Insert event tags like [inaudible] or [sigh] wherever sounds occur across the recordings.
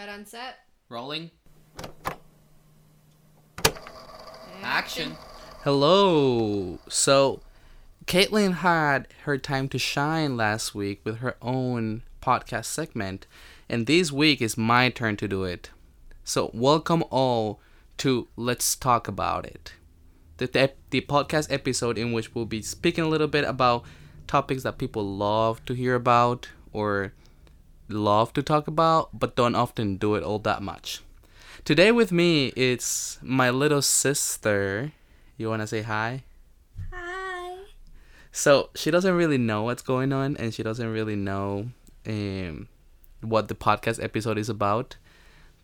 Right on set. Rolling. Action. Hello. So, Caitlin had her time to shine last week with her own podcast segment, and this week is my turn to do it. So, welcome all to Let's Talk About It, the, the, the podcast episode in which we'll be speaking a little bit about topics that people love to hear about or love to talk about, but don't often do it all that much. Today with me it's my little sister. You want to say hi? Hi. So she doesn't really know what's going on, and she doesn't really know um, what the podcast episode is about.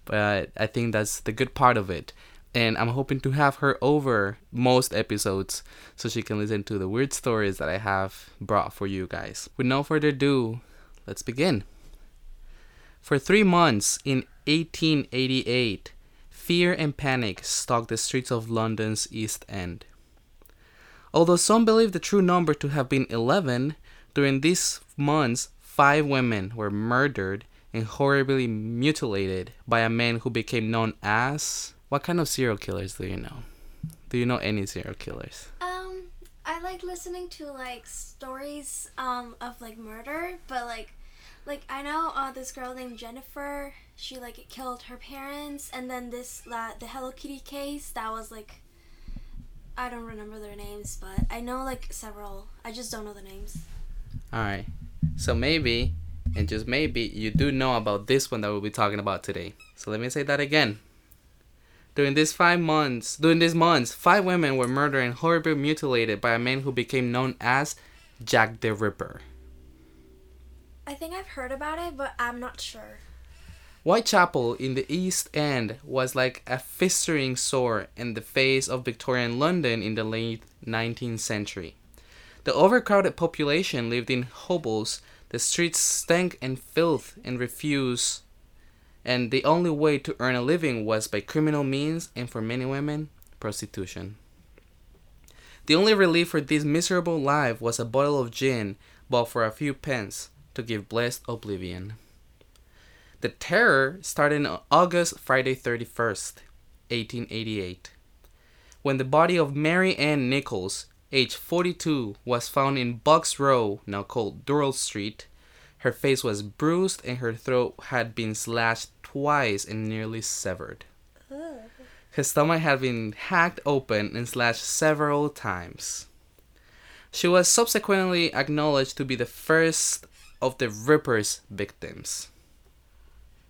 But I think that's the good part of it. And I'm hoping to have her over most episodes so she can listen to the weird stories that I have brought for you guys. With no further ado, let's begin. For three months in 1888, fear and panic stalked the streets of London's East End. Although some believe the true number to have been 11, during these months, five women were murdered and horribly mutilated by a man who became known as. What kind of serial killers do you know? Do you know any serial killers? Um, I like listening to like stories um of like murder, but like, like I know uh this girl named Jennifer. She like killed her parents, and then this uh, the Hello Kitty case that was like. I don't remember their names, but I know like several. I just don't know the names. Alright. So maybe, and just maybe, you do know about this one that we'll be talking about today. So let me say that again. During these five months, during these months, five women were murdered and horribly mutilated by a man who became known as Jack the Ripper. I think I've heard about it, but I'm not sure. Whitechapel in the East End was like a festering sore in the face of Victorian London in the late 19th century. The overcrowded population lived in hovels, the streets stank and filth and refuse, and the only way to earn a living was by criminal means and for many women, prostitution. The only relief for this miserable life was a bottle of gin bought for a few pence to give blessed oblivion. The terror started on August Friday 31st, 1888, when the body of Mary Ann Nichols, aged 42, was found in Bucks Row, now called Durrell Street. Her face was bruised and her throat had been slashed twice and nearly severed. Her stomach had been hacked open and slashed several times. She was subsequently acknowledged to be the first of the Ripper's victims.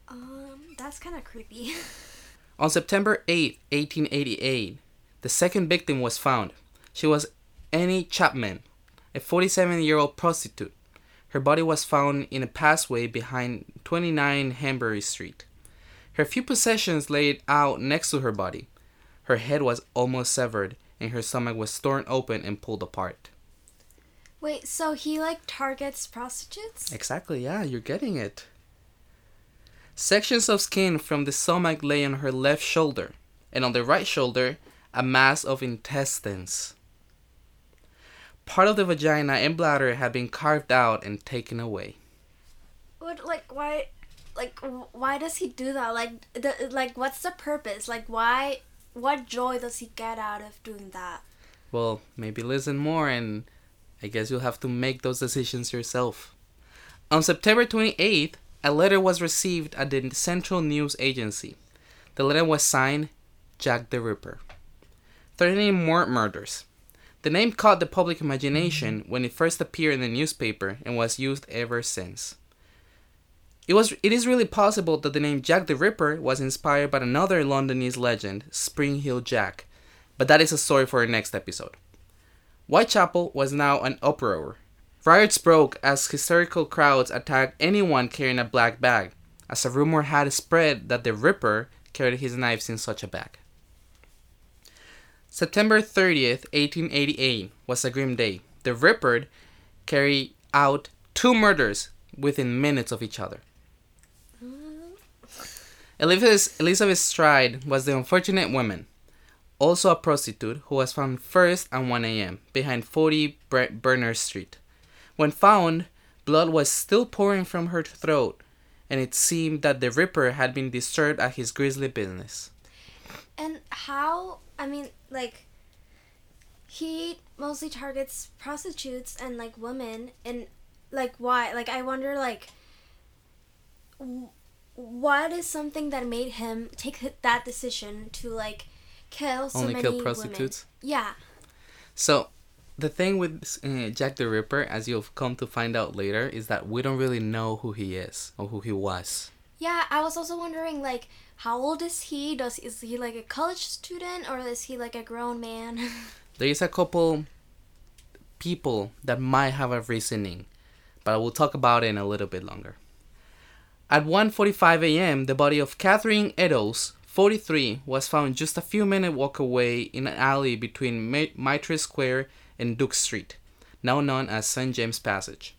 Um, that's kind of creepy. [laughs] On September 8, 1888, the second victim was found. She was Annie Chapman, a 47 year old prostitute. Her body was found in a passageway behind 29 Hanbury Street. Her few possessions laid out next to her body. Her head was almost severed, and her stomach was torn open and pulled apart. Wait, so he like targets prostitutes? Exactly, yeah, you're getting it. Sections of skin from the stomach lay on her left shoulder, and on the right shoulder, a mass of intestines. Part of the vagina and bladder had been carved out and taken away. What like why like why does he do that? Like the like what's the purpose? Like why what joy does he get out of doing that? Well, maybe listen more, and I guess you'll have to make those decisions yourself. On September 28th, a letter was received at the Central News Agency. The letter was signed Jack the Ripper, threatening more murders. The name caught the public imagination when it first appeared in the newspaper and was used ever since. It was it is really possible that the name Jack the Ripper was inspired by another Londonese legend, Spring-heeled Jack, but that is a story for our next episode. Whitechapel was now an uproar. Riots broke as hysterical crowds attacked anyone carrying a black bag, as a rumor had spread that the Ripper carried his knives in such a bag. September 30th, 1888 was a grim day. The Ripper carried out two murders within minutes of each other. Mm-hmm. Elizabeth, Elizabeth Stride was the unfortunate woman, also a prostitute, who was found first at 1 a.m. behind 40 Bre- Street. When found, blood was still pouring from her throat, and it seemed that the Ripper had been disturbed at his grisly business. And how? I mean, like, he mostly targets prostitutes and like women, and like why? Like, I wonder, like, what is something that made him take that decision to like kill so Only kill prostitutes? women? Yeah. So, the thing with uh, Jack the Ripper, as you'll come to find out later, is that we don't really know who he is or who he was. Yeah, I was also wondering, like, how old is he? Does is he like a college student or is he like a grown man? [laughs] There is a couple people that might have a reasoning, but I will talk about it in a little bit longer. At 1:45 a.m., the body of Catherine Eddowes, 43, was found just a few minutes walk away in an alley between Mi- Mitre Square and Duke Street, now known as St. James Passage.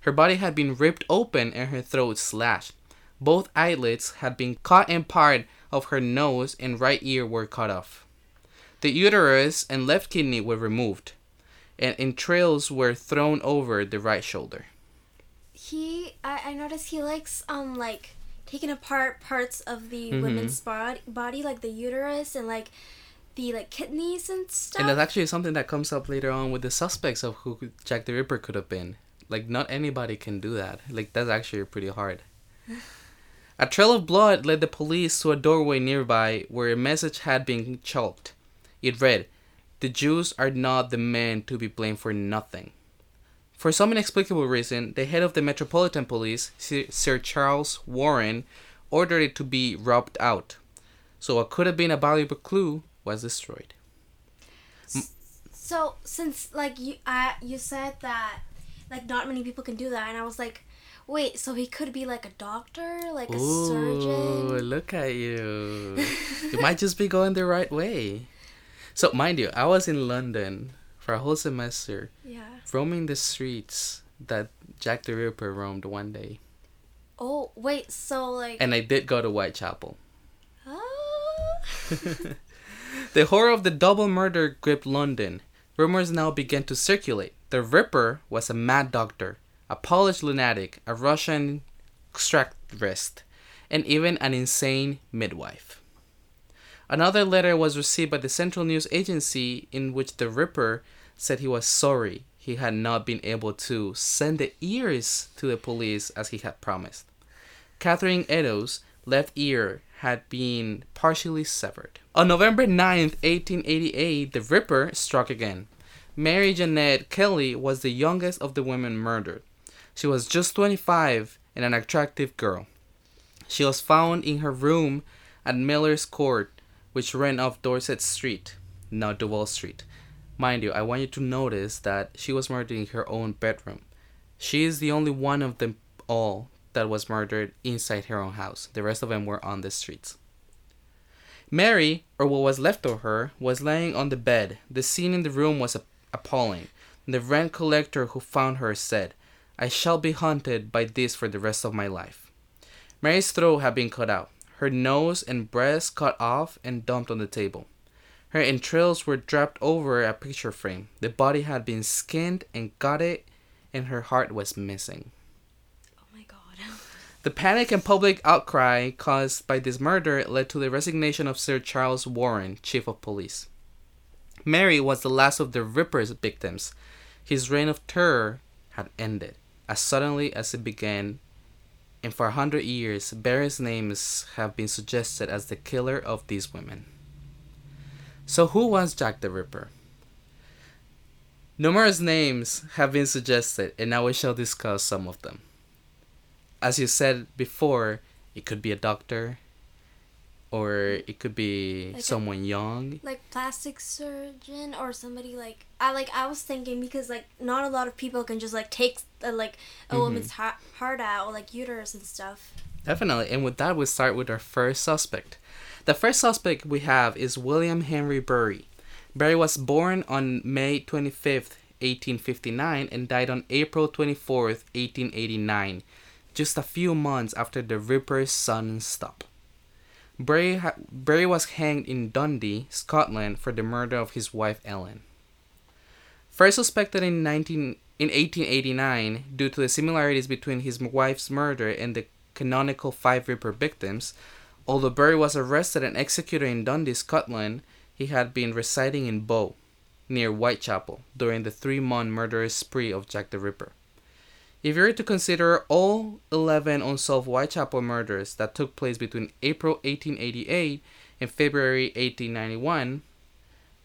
Her body had been ripped open and her throat slashed. Both eyelids had been cut and part of her nose and right ear were cut off. The uterus and left kidney were removed, and entrails were thrown over the right shoulder. he, I, I noticed he likes um like taking apart parts of the Mhm. women's body, body like the uterus and like the like kidneys and stuff. And that's actually something that comes up later on with the suspects of who Jack the Ripper could have been. Like, not anybody can do that. Like, that's actually pretty hard. [laughs] a trail of blood led the police to a doorway nearby where a message had been chalked. It read, The Jews are not the men to be blamed for nothing. For some inexplicable reason, the head of the Metropolitan Police, Sir Charles Warren, ordered it to be rubbed out. So, what could have been a valuable clue was destroyed. so since like you, I you said that like not many people can do that, and I was like, wait, so he could be like a doctor, like a Ooh, surgeon. look at you. [laughs] you might just be going the right way. So, mind you, I was in London for a whole semester, Yeah. Roaming the streets that Jack the Ripper roamed one day. Oh wait, so like. And I did go to Whitechapel. Ah. [laughs] [laughs] The horror of the double murder gripped London. Rumors now began to circulate. The Ripper was a mad doctor, a Polish lunatic, a Russian extractivist, and even an insane midwife. Another letter was received by the Central News Agency in which the Ripper said he was sorry he had not been able to send the ears to the police as he had promised. Catherine Eddowes' left ear had been partially severed. On November 9th, 1888, the Ripper struck again. Mary Jeanette Kelly was the youngest of the women murdered. She was just 25 and an attractive girl. She was found in her room at Miller's Court, which ran off Dorset Street, now Duval Street. Mind you, I want you to notice that she was murdered in her own bedroom. She is the only one of them all that was murdered inside her own house. The rest of them were on the streets. Mary, or what was left of her, was lying on the bed. The scene in the room was appalling. The rent collector who found her said, I shall be haunted by this for the rest of my life. Mary's throat had been cut out, her nose and breast cut off and dumped on the table. Her entrails were draped over a picture frame. The body had been skinned and gutted, and her heart was missing. oh my god. [laughs] The panic and public outcry caused by this murder led to the resignation of Sir Charles Warren, Chief of Police. Mary was the last of the Ripper's victims. His reign of terror had ended as suddenly as it began, and for a hundred years, various names have been suggested as the killer of these women. So, who was Jack the Ripper? Numerous names have been suggested, and now we shall discuss some of them as you said before, it could be a doctor, or it could be Like a- someone young. like plastic surgeon or somebody like I like I was thinking because like not a lot of people can just like take uh, like a Mhm. woman's heart out or like uterus and stuff. Definitely. And with that, we start with our first suspect. The first suspect we have is William Henry Bury. Bury was born on May 25th, 1859, and died on April 24th, 1889, just a few months after the Ripper's sudden stop. Bury, ha- Bury was hanged in Dundee, Scotland, for the murder of his wife Ellen. First suspected in 19 in 1889 due to the similarities between his wife's murder and the canonical Five Ripper victims, although Bury was arrested and executed in Dundee, Scotland, he had been residing in Bow, near Whitechapel, during the three month murderous spree of Jack the Ripper. If you were to consider all 11 unsolved Whitechapel murders that took place between April 1888 and February 1891,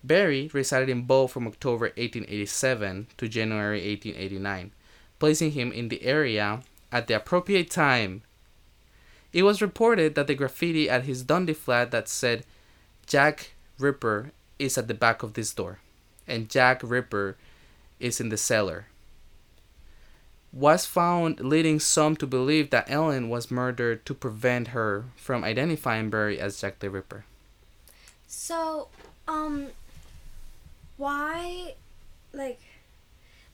Bury resided in Bow from October 1887 to January 1889, placing him in the area at the appropriate time. It was reported that the graffiti at his Dundee flat that said Jack Ripper is at the back of this door and Jack Ripper is in the cellar was found leading some to believe that Ellen was murdered to prevent her from identifying Bury as Jack the Ripper. So, um, why, like,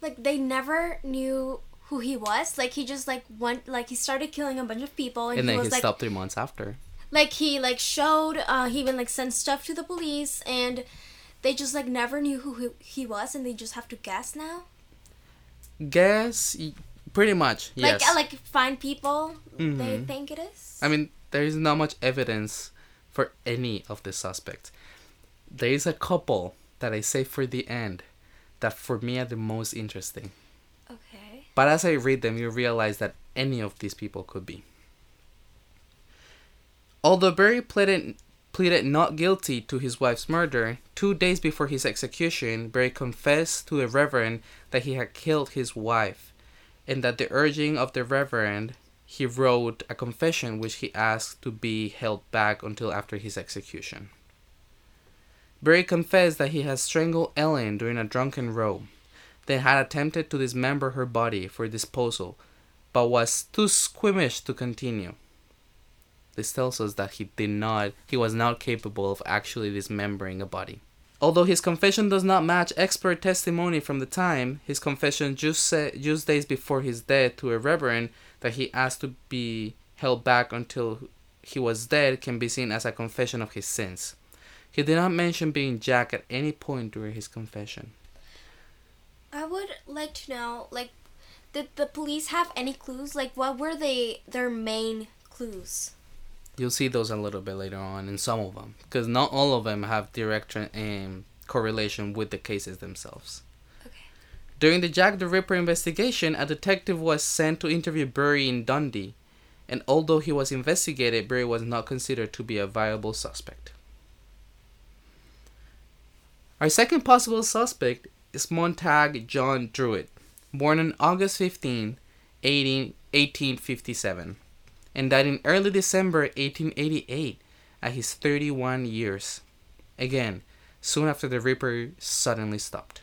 like they never knew who he was. Like he just like went, like he started killing a bunch of people, and, and then he was he like, stopped three months after. Like he like showed, uh, he even like sent stuff to the police, and they just like never knew who he, he was, and they just have to guess now. Guess Pretty much, yes. Like, uh, like find people mm-hmm. they think it is. I mean, there is not much evidence for any of the suspects. There is a couple that I say for the end that for me are the most interesting. But as I read them, you realize that any of these people could be. Although Bury pleaded, pleaded not guilty to his wife's murder, two days before his execution, Bury confessed to the Reverend that he had killed his wife and that the urging of the Reverend, he wrote a confession which he asked to be held back until after his execution. Bury confessed that he had strangled Ellen during a drunken row, then had attempted to dismember her body for disposal, but was too squeamish to continue. This tells us that he did not he was not capable of actually dismembering a body. Although his confession does not match expert testimony from the time, his confession just, sa- just days before his death to a reverend that he asked to be held back until he was dead can be seen as a confession of his sins. He did not mention being Jack at any point during his confession. I would like to know, like, did the police have any clues? Like, what were they their main clues? You'll see those a little bit later on in some of them, because not all of them have direct um, correlation with the cases themselves. Okay. During the Jack the Ripper investigation, a detective was sent to interview Bury in Dundee, and although he was investigated, Bury was not considered to be a viable suspect. Our second possible suspect is Montague John Druitt, born on August 15, 18, 1857 and died in early December 1888 at his 31 years. Again, soon after the Ripper suddenly stopped.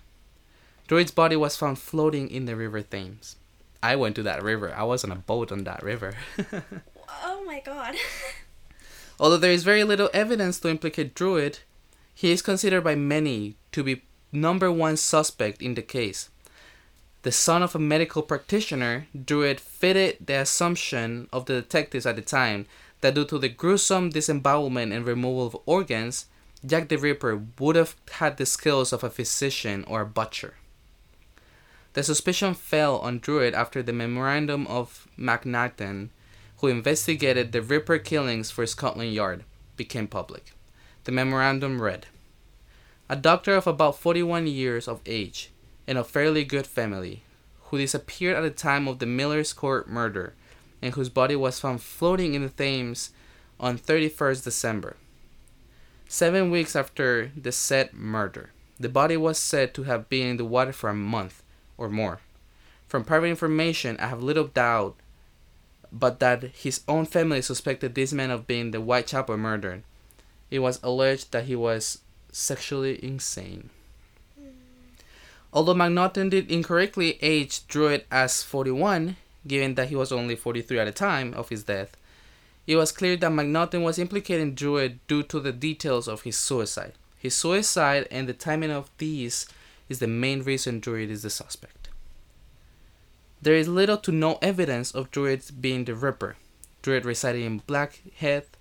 Druitt's body was found floating in the River Thames. I went to that river. I was on a boat on that river. [laughs] oh my god. Although there is very little evidence to implicate Druitt, he is considered by many to be number one suspect in the case the son of a medical practitioner, Druitt fitted the assumption of the detectives at the time that due to the gruesome disembowelment and removal of organs, Jack the Ripper would have had the skills of a physician or a butcher. The suspicion fell on Druitt after the memorandum of Macnaghten, who investigated the Ripper killings for Scotland Yard, became public. The memorandum read A doctor of about 41 years of age in a fairly good family, who disappeared at the time of the Miller's Court murder, and whose body was found floating in the Thames on 31st December. Seven weeks after the said murder, the body was said to have been in the water for a month or more. From private information, I have little doubt but that his own family suspected this man of being the Whitechapel murderer. It was alleged that he was sexually insane. Although Macnaghten did incorrectly age Druitt as 41, given that he was only 43 at the time of his death, it was clear that Macnaghten was implicating Druitt due to the details of his suicide. His suicide and the timing of these is the main reason Druitt is the suspect. There is little to no evidence of Druitt being the Ripper. Druitt resided in Blackheath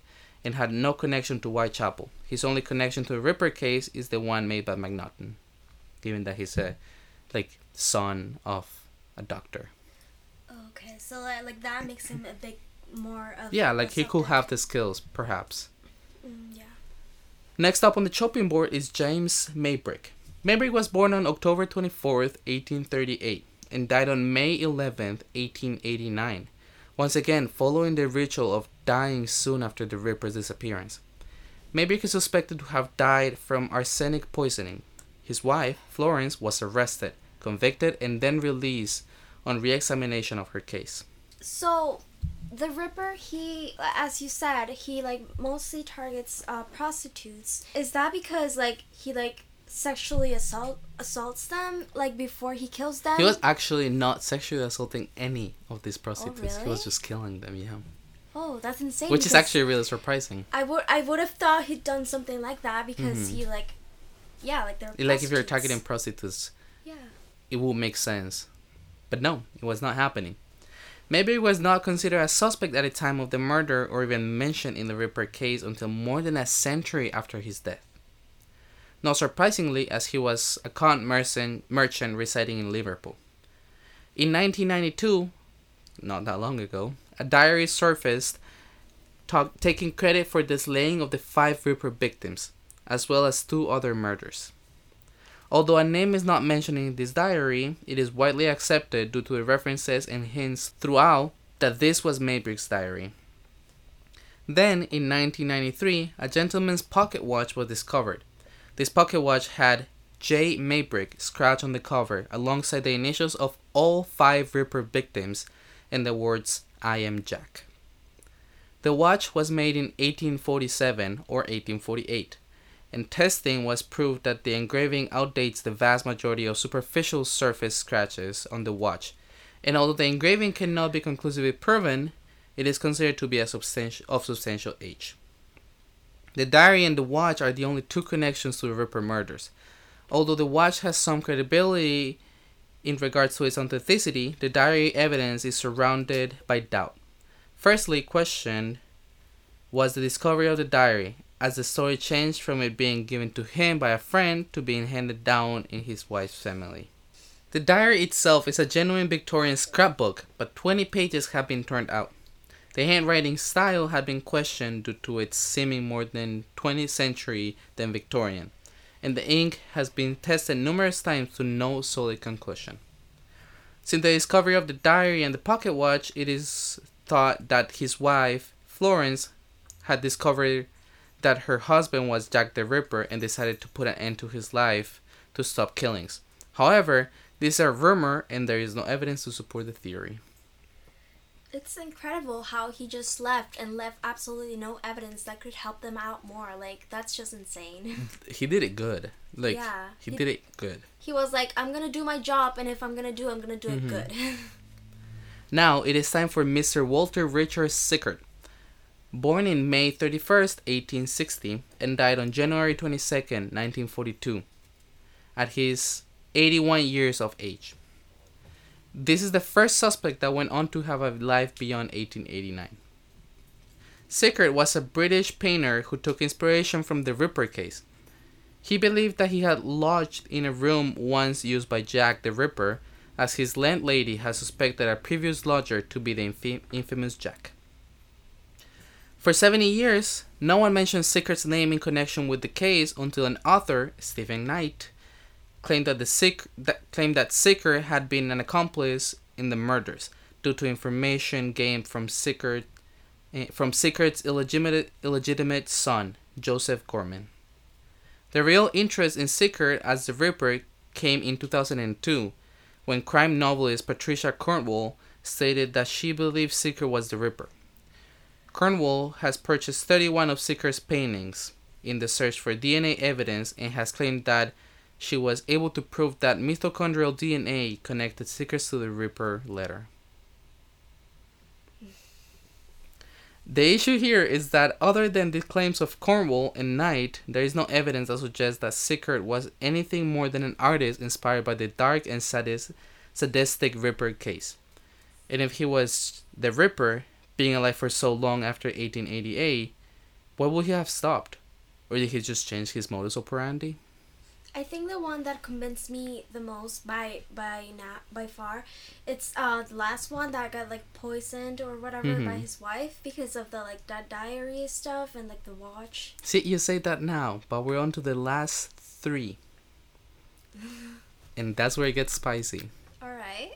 and had no connection to Whitechapel. His only connection to the Ripper case is the one made by Macnaghten given that he's a like son of a doctor. Okay, so like, like that makes him a bit more of. Yeah, like he could have the skills, perhaps. Mm, yeah. Next up on the chopping board is James Maybrick. Maybrick was born on October 24th, 1838, and died on May 11th, 1889. Once again, following the ritual of dying soon after the Ripper's disappearance. Maybrick is suspected to have died from arsenic poisoning. His wife, Florence, was arrested, convicted, and then released on re examination of her case. So, the Ripper, he, as you said, he like mostly targets uh, prostitutes. Is that because like he like sexually assault assaults them like before he kills them? He was actually not sexually assaulting any of these prostitutes. He really? was just killing them, yeah. Oh, that's insane. Which is actually really surprising. I would I would have thought he'd done something like that because Mhm. he like, yeah, like they're Like if you're targeting prostitutes, Yeah. it would make sense. But no, it was not happening. Maybe he was not considered a suspect at the time of the murder or even mentioned in the Ripper case until more than a century after his death. Not surprisingly, as he was a con merchant, merchant residing in Liverpool. In 1992, not that long ago, a diary surfaced talk, taking credit for the slaying of the five Ripper victims, as well as two other murders. Although a name is not mentioned in this diary, it is widely accepted due to the references and hints throughout that this was Maybrick's diary. Then, in 1993, a gentleman's pocket watch was discovered. This pocket watch had J. Maybrick scratched on the cover alongside the initials of all five Ripper victims and the words, I am Jack. The watch was made in 1847 or 1848 and testing was proved that the engraving outdates the vast majority of superficial surface scratches on the watch. And although the engraving cannot be conclusively proven, it is considered to be a substantial, of substantial age. The diary and the watch are the only two connections to the Ripper murders. Although the watch has some credibility in regards to its authenticity, the diary evidence is surrounded by doubt. Firstly, questioned was the discovery of the diary, as the story changed from it being given to him by a friend to being handed down in his wife's family. The diary itself is a genuine Victorian scrapbook, but 20 pages have been turned out. The handwriting style had been questioned due to its seeming more than 20th century than Victorian, and the ink has been tested numerous times to no solid conclusion. Since the discovery of the diary and the pocket watch, it is thought that his wife, Florence, had discovered that her husband was Jack the Ripper and decided to put an end to his life to stop killings. However, this is a rumor and there is no evidence to support the theory. It's incredible how he just left and left absolutely no evidence that could help them out more. Like that's just insane. [laughs] He did it good. Like Yeah, he he- did it good. he was like, "I'm gonna do my job, and if I'm gonna do, it, I'm gonna do Mhm. it good." [laughs] Now it is time for Mr. Walter Richard Sickert. Born in May 31st, 1860, and died on January 22nd, 1942, at his 81 years of age. This is the first suspect that went on to have a life beyond 1889. Sickert was a British painter who took inspiration from the Ripper case. He believed that he had lodged in a room once used by Jack the Ripper, as his landlady had suspected a previous lodger to be the infamous Jack. For 70 years, no one mentioned Sickert's name in connection with the case until an author, Stephen Knight, claimed that the Sick that claimed that Sickert had been an accomplice in the murders due to information gained from Sickert eh, from Sickert's illegitimate illegitimate son, Joseph Gorman. The real interest in Sickert as the Ripper came in 2002 when crime novelist Patricia Cornwell stated that she believed Sickert was the Ripper. Cornwell has purchased 31 of Sickert's paintings in the search for DNA evidence and has claimed that she was able to prove that mitochondrial DNA connected Sickert to the Ripper letter. The issue here is that other than the claims of Cornwell and Knight, there is no evidence that suggests that Sickert was anything more than an artist inspired by the dark and sadis- sadistic Ripper case. And if he was the Ripper, being alive for so long after 1888, why would he have stopped? Or did he just change his modus operandi? I think the one that convinced me the most by by now by far, it's uh the last one that got like poisoned or whatever by Mhm. his wife because of the like that diary stuff and like the watch. See, you say that now, but we're on to the last three. [laughs] And that's where it gets spicy. All right.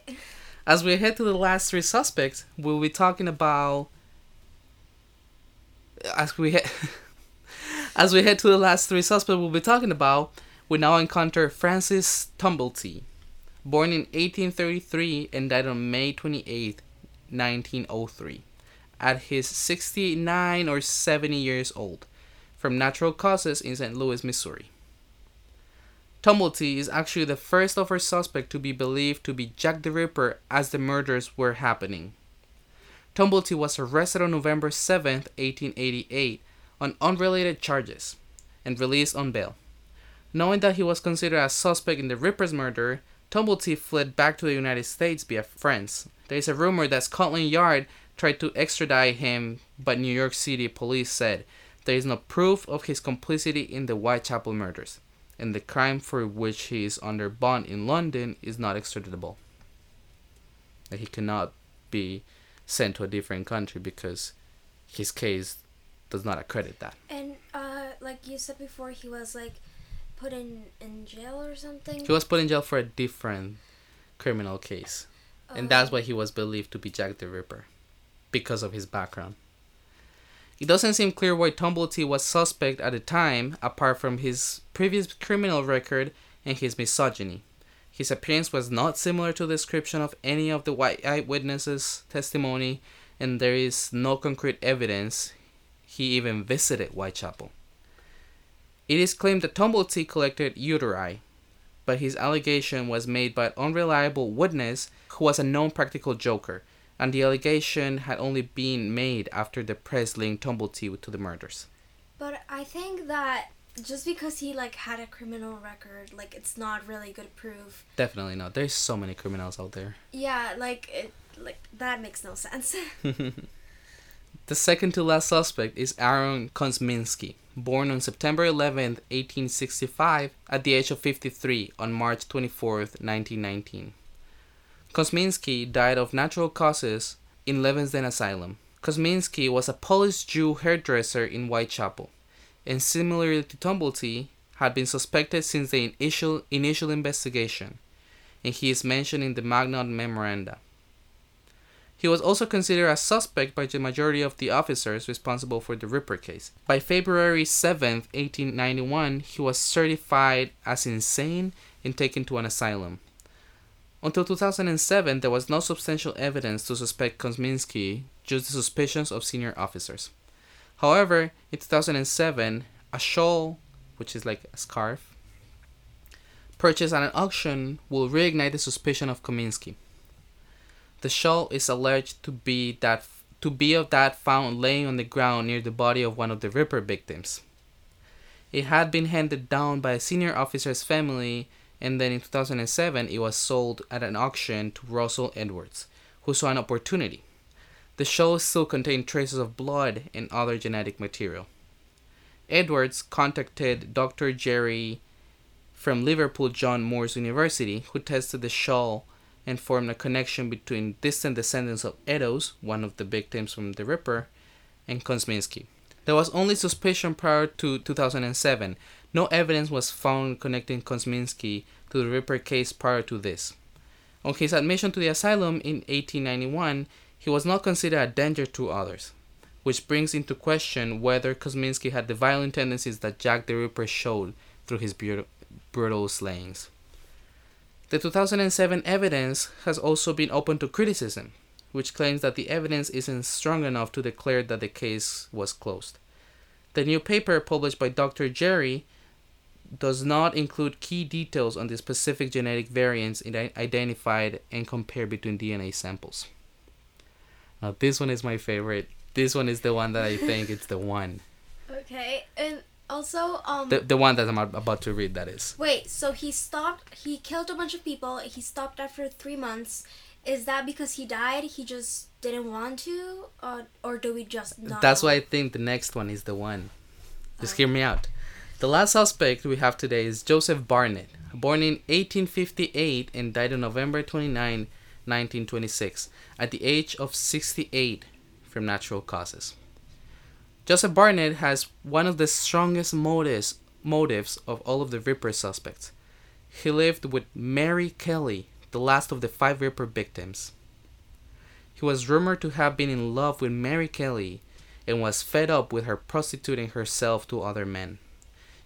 As we head to the last three suspects, we'll be talking about. As we head. [laughs] as we head to the last three suspects, we'll be talking about. We now encounter Francis Tumblety, born in 1833 and died on May 28, 1903, at his 69 or 70 years old, from natural causes in St. Louis, Missouri. Tumblety is actually the first of our suspect to be believed to be Jack the Ripper as the murders were happening. Tumblety was arrested on November 7, 1888, on unrelated charges and released on bail. Knowing that he was considered a suspect in the Ripper's murder, Tumblety fled back to the United States via France. There is a rumor that Scotland Yard tried to extradite him, but New York City police said there is no proof of his complicity in the Whitechapel murders and the crime for which he is under bond in London is not extraditable. That he cannot be sent to a different country because his case does not accredit that. And uh, like you said before, he was like put in in jail or something. He was put in jail for a different criminal case, and that's Um, why he was believed to be Jack the Ripper, because of his background. It doesn't seem clear why Tumblety was suspect at the time, apart from his previous criminal record and his misogyny. His appearance was not similar to the description of any of the white eyewitnesses' testimony, and there is no concrete evidence he even visited Whitechapel. It is claimed that Tumblety collected uteri, but his allegation was made by an unreliable witness who was a known practical joker, and the allegation had only been made after the press linked Tumblety to the murders. But I think that just because he like had a criminal record, like it's not really good proof. Definitely not. There's so many criminals out there. Yeah, like it, like that makes no sense. [laughs] [laughs] The second to last suspect is Aaron Kosminski, born on September 11, 1865, at the age of 53 on March 24, 1919. Kosminski died of natural causes in Leavesden Asylum. Kosminski was a Polish Jew hairdresser in Whitechapel, and similarly to Tumblety, had been suspected since the initial, initial investigation, and he is mentioned in the Macnaghten Memoranda. He was also considered a suspect by the majority of the officers responsible for the Ripper case. By February 7, 1891, he was certified as insane and taken to an asylum. Until 2007, there was no substantial evidence to suspect Kosminski, just the suspicions of senior officers. However, in 2007, a shawl, which is like a scarf, purchased at an auction will reignite the suspicion of Kosminski. The shawl is alleged to be that to be of that found laying on the ground near the body of one of the Ripper victims. It had been handed down by a senior officer's family, and then in 2007 it was sold at an auction to Russell Edwards, who saw an opportunity. The shawl still contained traces of blood and other genetic material. Edwards contacted Dr. Jerry from Liverpool John Moores University, who tested the shawl and formed a connection between distant descendants of Eddowes, one of the victims from the Ripper, and Kosminski. There was only suspicion prior to 2007. No evidence was found connecting Kosminski to the Ripper case prior to this. On his admission to the asylum in 1891, he was not considered a danger to others, which brings into question whether Kosminski had the violent tendencies that Jack the Ripper showed through his brutal, brutal slayings. The 2007 evidence has also been open to criticism, which claims that the evidence isn't strong enough to declare that the case was closed. The new paper published by Dr. Jerry does not include key details on the specific genetic variants identified and compared between DNA samples. Now, this one is my favorite. This one is the one that I think it's the one. [laughs] okay, and also um. The, the one that I'm about to read, that is. Wait, so he stopped. He killed a bunch of people. He stopped after three months. Is that because he died? He just didn't want to, or or do we just not? That's why I think the next one is the one. Just Oh. hear me out. The last suspect we have today is Joseph Barnett, born in 1858 and died on November 29, 1926, at the age of 68 from natural causes. Joseph Barnett has one of the strongest motives, motives of all of the Ripper suspects. He lived with Mary Kelly, the last of the five Ripper victims. He was rumored to have been in love with Mary Kelly and was fed up with her prostituting herself to other men.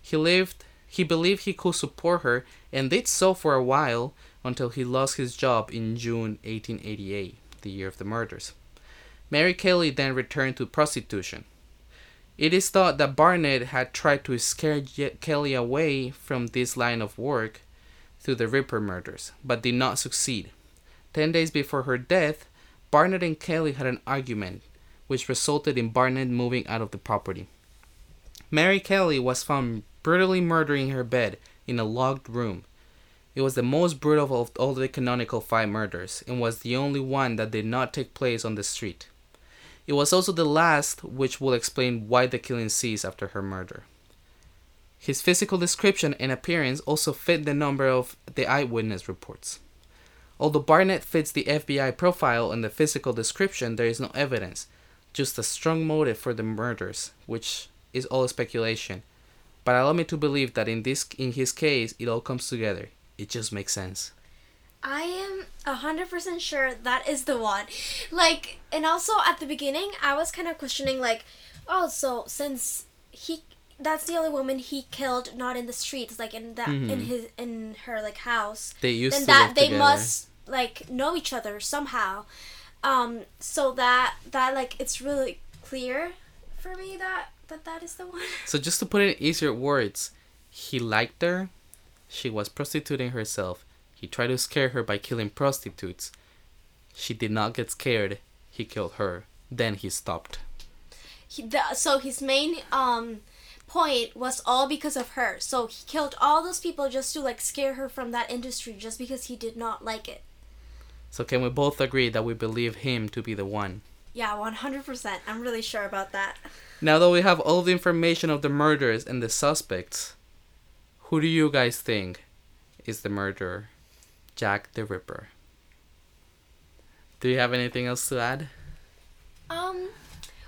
He lived he believed he could support her and did so for a while until he lost his job in June 1888, the year of the murders. Mary Kelly then returned to prostitution. It is thought that Barnett had tried to scare Kelly away from this line of work through the Ripper murders, but did not succeed. Ten days before her death, Barnett and Kelly had an argument, which resulted in Barnett moving out of the property. Mary Kelly was found brutally murdering her bed in a locked room. It was the most brutal of all the canonical five murders and was the only one that did not take place on the street. It was also the last which will explain why the killing ceased after her murder. His physical description and appearance also fit the number of the eyewitness reports. Although Barnett fits the FBI profile and the physical description, there is no evidence, just a strong motive for the murders, which is all speculation. But allow me to believe that in this in his case it all comes together. It just makes sense. I am a hundred percent sure that is the one. Like, and also at the beginning, I was kind of questioning, like, oh, so since he, that's the only woman he killed, not in the streets, like in that mm-hmm. in his in her like house. They used then to that live they together. must like know each other somehow. Um, so that that like it's really clear for me that that that is the one. So just to put it in easier words, he liked her. She was prostituting herself he tried to scare her by killing prostitutes. She did not get scared. He killed her. Then he stopped. He, the, so his main um point was all because of her. So he killed all those people just to like scare her from that industry just because he did not like it. So can we both agree that we believe him to be the one? Yeah, 100%. I'm really sure about that. Now that we have all the information of the murders and the suspects, who do you guys think is the murderer? Jack the Ripper. Do you have anything else to add? Um,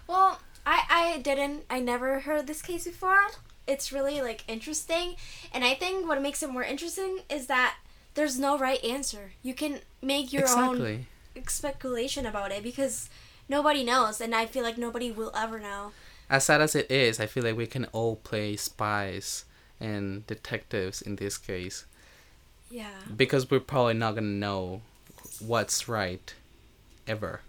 well, I I didn't I never heard this case before. It's really like interesting, and I think what makes it more interesting is that there's no right answer. You can make your exactly. own speculation about it because nobody knows, and I feel like nobody will ever know. As sad as it is, I feel like we can all play spies and detectives in this case. Yeah. Because we're probably not gonna know what's right ever.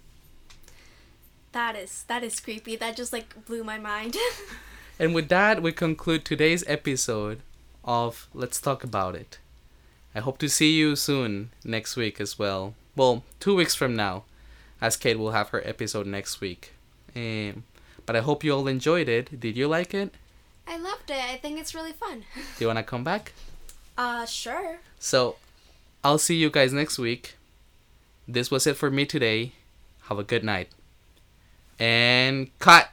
That is that is creepy. That just like blew my mind. [laughs] and with that we conclude today's episode of Let's Talk About It. I hope to see you soon next week as well. Well, two weeks from now, as Kate will have her episode next week. Um, but I hope you all enjoyed it. Did you like it? I loved it. I think it's really fun. [laughs] Do you want to come back? Uh, sure. So, I'll see you guys next week. This was it for me today. Have a good night. And cut.